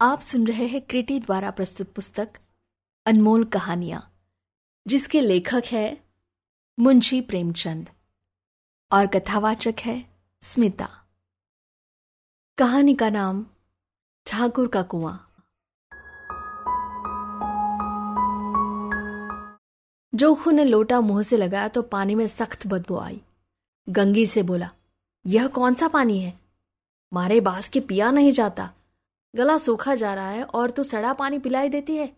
आप सुन रहे हैं क्रिटी द्वारा प्रस्तुत पुस्तक, अनमोल कहानियाँ, जिसके लेखक है मुंशी प्रेमचंद और कथावाचक है स्मिता। कहानी का नाम ठाकुर का कुआँ। जोखू ने लोटा मुँह से लगाया तो पानी में सख्त बदबू आई। गंगी से बोला, यह कौन सा पानी है? मारे बास के पिया नहीं जाता। गला सूखा जा रहा है और तू सड़ा पानी पिलाई देती है।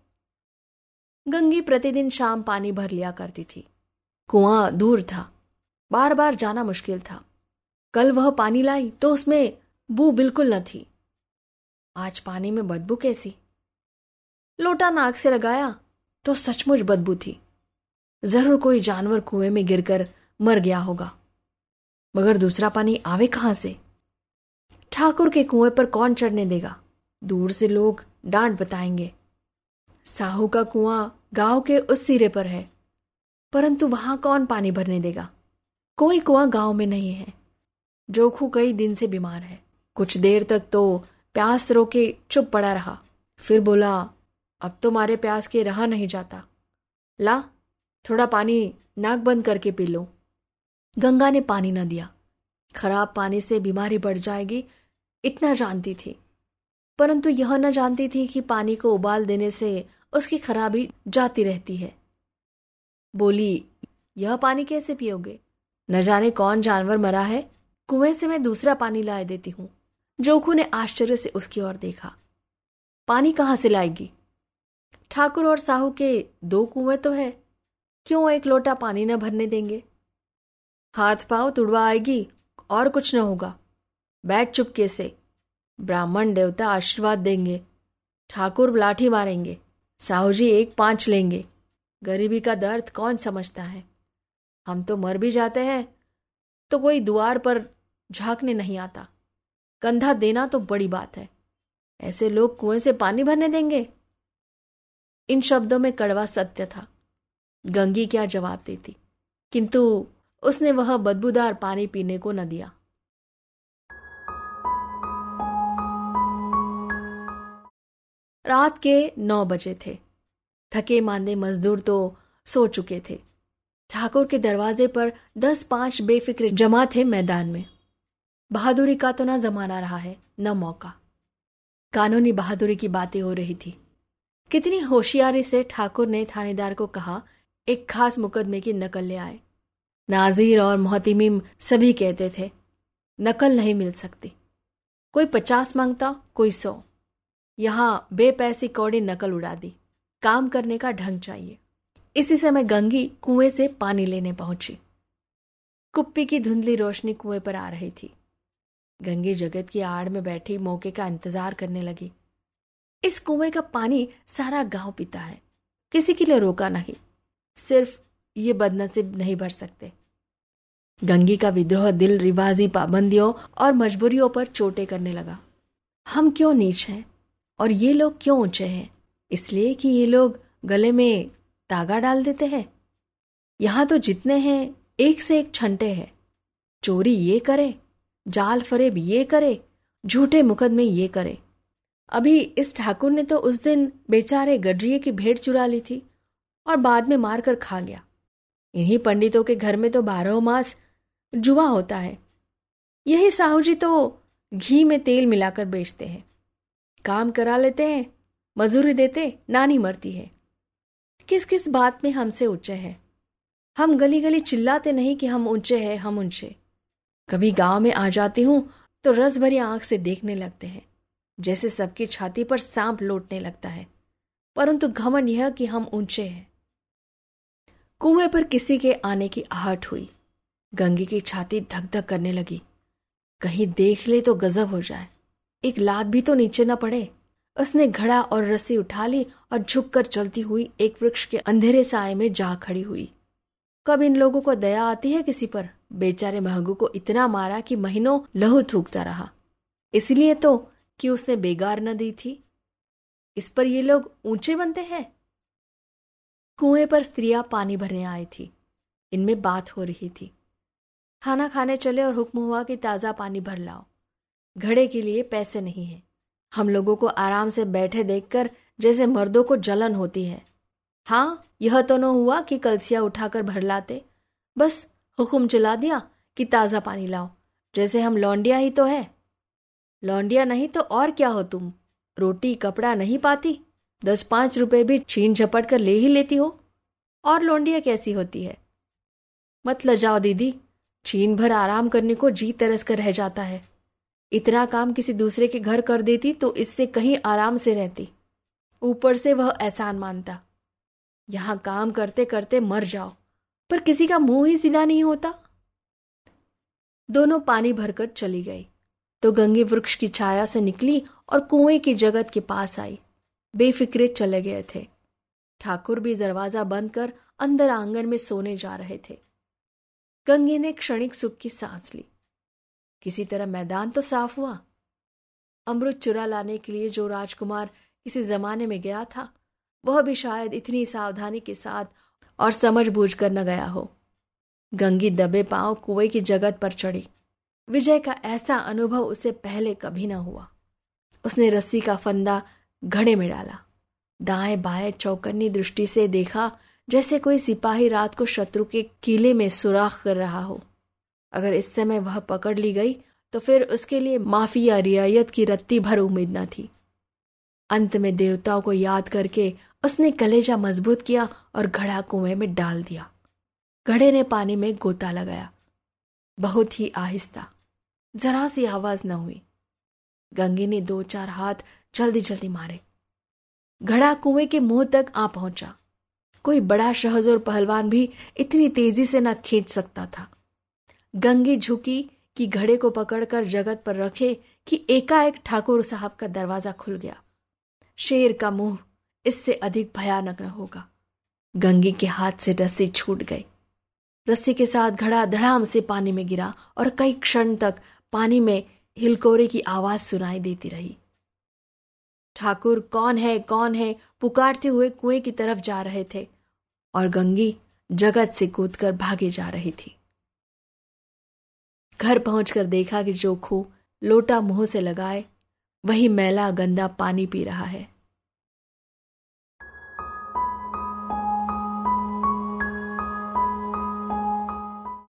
गंगी प्रतिदिन शाम पानी भर लिया करती थी। कुआँ दूर था। बार बार जाना मुश्किल था। कल वह पानी लाई तो उसमें बू बिल्कुल न थी। आज पानी में बदबू कैसी? लोटा नाक से लगाया तो सचमुच बदबू थी। ज़रूर कोई जानवर कुएँ में गिरकर मर गया होगा। मगर दूसरा पानी आवे कहाँ से? ठाकुर के कुएँ पर कौन चढ़ने देगा? दूर से लोग डांट बताएँगे। साहू का कुआँ गाँव के उस सिरे पर है, परंतु वहाँ कौन पानी भरने देगा? कोई कुआँ गाँव में नहीं है। जोखू कई दिन से बीमार है। कुछ देर तक तो प्यास रोके चुप पड़ा रहा। फिर बोला, अब तो मारे प्यास के रहा नहीं जाता। ला, थोड़ा पानी नाक बंद करके पी लो। गंगा ने पानी न दिया। खराब पानी से बीमारी बढ़ जाएगी, इतना जानती थी। परंतु यह न जानती थी कि पानी को उबाल देने से उसकी खराबी जाती रहती है। बोली, यह पानी कैसे पियोगे? न जाने कौन जानवर मरा है। कुएँ से मैं दूसरा पानी लाए देती हूँ। जोखू ने आश्चर्य से उसकी ओर देखा। पानी कहाँ से लाएगी? ठाकुर और साहू के दो कुएँ तो है। क्यों एक लोटा पानी न भरने देंगे? हाथ पाव तुड़वा आएगी और कुछ न होगा। बैठ चुपके से। ब्राह्मण देवता आशीर्वाद देंगे, ठाकुर लाठी मारेंगे साहू जी एक पाँच लेंगे। गरीबी का दर्द कौन समझता है? हम तो मर भी जाते हैं तो कोई द्वार पर झांकने नहीं आता। कंधा देना तो बड़ी बात है। ऐसे लोग कुएँ से पानी भरने देंगे? इन शब्दों में कड़वा सत्य था। गंगी क्या जवाब देती, किंतु उसने वह बदबूदार पानी पीने को न दिया। रात के नौ बजे थे। थके मांदे मजदूर तो सो चुके थे। ठाकुर के दरवाजे पर दस पाँच बेफिक्र जमा थे मैदान में। बहादुरी का तो ना जमाना रहा है, न मौका। कानूनी बहादुरी की बातें हो रही थी। कितनी होशियारी से ठाकुर ने थानेदार को कहा, एक खास मुकदमे की नकल ले आए। नाजीर और मोहतिमिम सभी कहते थे, नकल नहीं मिल सकती। कोई पचास माँगता, कोई सौ। यहाँ बेपैसी कौड़ी नकल उड़ा दी। काम करने का ढंग चाहिए। इसी समय गंगी कुएँ से पानी लेने पहुँची। कुप्पी की धुंधली रोशनी कुएँ पर आ रही थी। गंगी जगत की आड़ में बैठी मौके का इंतज़ार करने लगी। इस कुएँ का पानी सारा गाँव पीता है। किसी के लिए रोका नहीं। सिर्फ़ ये बदनसीब नहीं भर सकते। गंगी का विद्रोह दिल रिवाजी पाबंदियों और मजबूरियों पर चोटे करने लगा। हम क्यों नीच हैं? और ये लोग क्यों ऊँचे हैं? इसलिए कि ये लोग गले में तागा डाल देते हैं। यहाँ तो जितने हैं, एक से एक छंटे हैं। चोरी ये करे, जाल फरेब ये करे, झूठे मुकदमे ये करे। अभी इस ठाकुर ने तो उस दिन बेचारे गडरिए की भेड़ चुरा ली थी और बाद में मार कर खा गया। इन्हीं पंडितों के घर में तो बारह मास जुआ होता है। यही साहू जी तो घी में तेल मिलाकर बेचते हैं। काम करा लेते हैं, मजूरी देते, नानी मरती है। किस किस बात में हमसे ऊँचे है? हम गली गली चिल्लाते नहीं कि हम ऊँचे हैं, हम ऊँचे। कभी गाँव में आ जाती हूँ तो रस भरी आँख से देखने लगते हैं, जैसे सबकी छाती पर सांप लौटने लगता है। परंतु घमन यह कि हम ऊँचे हैं। कुएँ पर किसी के आने की आहट हुई। गंगी की छाती धक धक करने लगी। कहीं देख ले तो गजब हो जाए। एक लात भी तो नीचे न पड़े। उसने घड़ा और रस्सी उठा ली और झुककर चलती हुई एक वृक्ष के अंधेरे साय में जा खड़ी हुई। कब इन लोगों को दया आती है किसी पर? बेचारे महगू को इतना मारा कि महीनों लहू थूकता रहा। इसलिए तो कि उसने बेगार न दी थी। इस पर ये लोग ऊँचे बनते हैं? कुएँ पर स्त्रियाँ पानी भरने आई थी। इनमें बात हो रही थी। खाना खाने चले और हुक्म हुआ कि ताज़ा पानी भर लाओ। घड़े के लिए पैसे नहीं है। हम लोगों को आराम से बैठे देखकर जैसे मर्दों को जलन होती है। हाँ यह तो न हुआ कि कलसिया उठाकर भर लाते। बस, हुक्म चला दिया कि ताज़ा पानी लाओ। जैसे हम लौंडिया ही तो है। लौंडिया नहीं तो और क्या हो तुम? रोटी, कपड़ा नहीं पाती? दस पाँच रुपए भी छीन झपट कर ले ही लेती हो। और लौंडिया कैसी होती है? मत लजाओ दीदी। छीन भर आराम करने को जी तरस कर रह जाता है। इतना काम किसी दूसरे के घर कर देती तो इससे कहीं आराम से रहती। ऊपर से वह एहसान मानता, यहाँ काम करते करते मर जाओ, पर किसी का मुँह ही सीधा नहीं होता। दोनों पानी भरकर चली गई। तो गंगे वृक्ष की छाया से निकली और कुएँ की जगत के पास आई। बेफिक्रे चले गए थे। ठाकुर भी दरवाज़ा बंद कर अंदर आँगन में सोने जा रहे थे। गंगे ने क्षणिक सुख की सांस ली। किसी तरह मैदान तो साफ़ हुआ। अमृत चुरा लाने के लिए जो राजकुमार किसी जमाने में गया था, वह भी शायद इतनी सावधानी के साथ और समझ बूझ कर न गया हो। गंगी दबे पाँव कुएँ की जगत पर चढ़ी। विजय का ऐसा अनुभव उसे पहले कभी न हुआ। उसने रस्सी का फंदा घड़े में डाला। दाएँ बाएँ चौकन्नी दृष्टि से देखा जैसे कोई सिपाही रात को शत्रु के किले में सुराख कर रहा हो। अगर इस समय वह पकड़ ली गई तो फिर उसके लिए माफ़ी या रियायत की रत्ती भर उम्मीद न थी। अंत में देवताओं को याद करके उसने कलेजा मज़बूत किया और घड़ा कुएँ में डाल दिया। घड़े ने पानी में गोता लगाया। बहुत ही आहिस्ता, जरा सी आवाज़ न हुई। गंगे ने दो चार हाथ जल्दी जल्दी मारे। घड़ा कुएँ के मुँह तक आ पहुँचा। कोई बड़ा शहजोर पहलवान भी इतनी तेज़ी से न खींच सकता था। गंगी झुकी कि घड़े को पकड़कर जगत पर रखे कि एकाएक ठाकुर साहब का दरवाज़ा खुल गया। शेर का मुँह इससे अधिक भयानक न होगा। गंगी के हाथ से रस्सी छूट गई। रस्सी के साथ घड़ा धड़ाम से पानी में गिरा और कई क्षण तक पानी में हिलकोरे की आवाज़ सुनाई देती रही। ठाकुर, कौन है कौन है? पुकारते हुए कुएँ की तरफ़ जा रहे थे और गंगी जगत से कूदकर भागे जा रही थी। घर पहुंचकर देखा कि जोखू लोटा मुँह से लगाए, वही मैला गंदा पानी पी रहा है।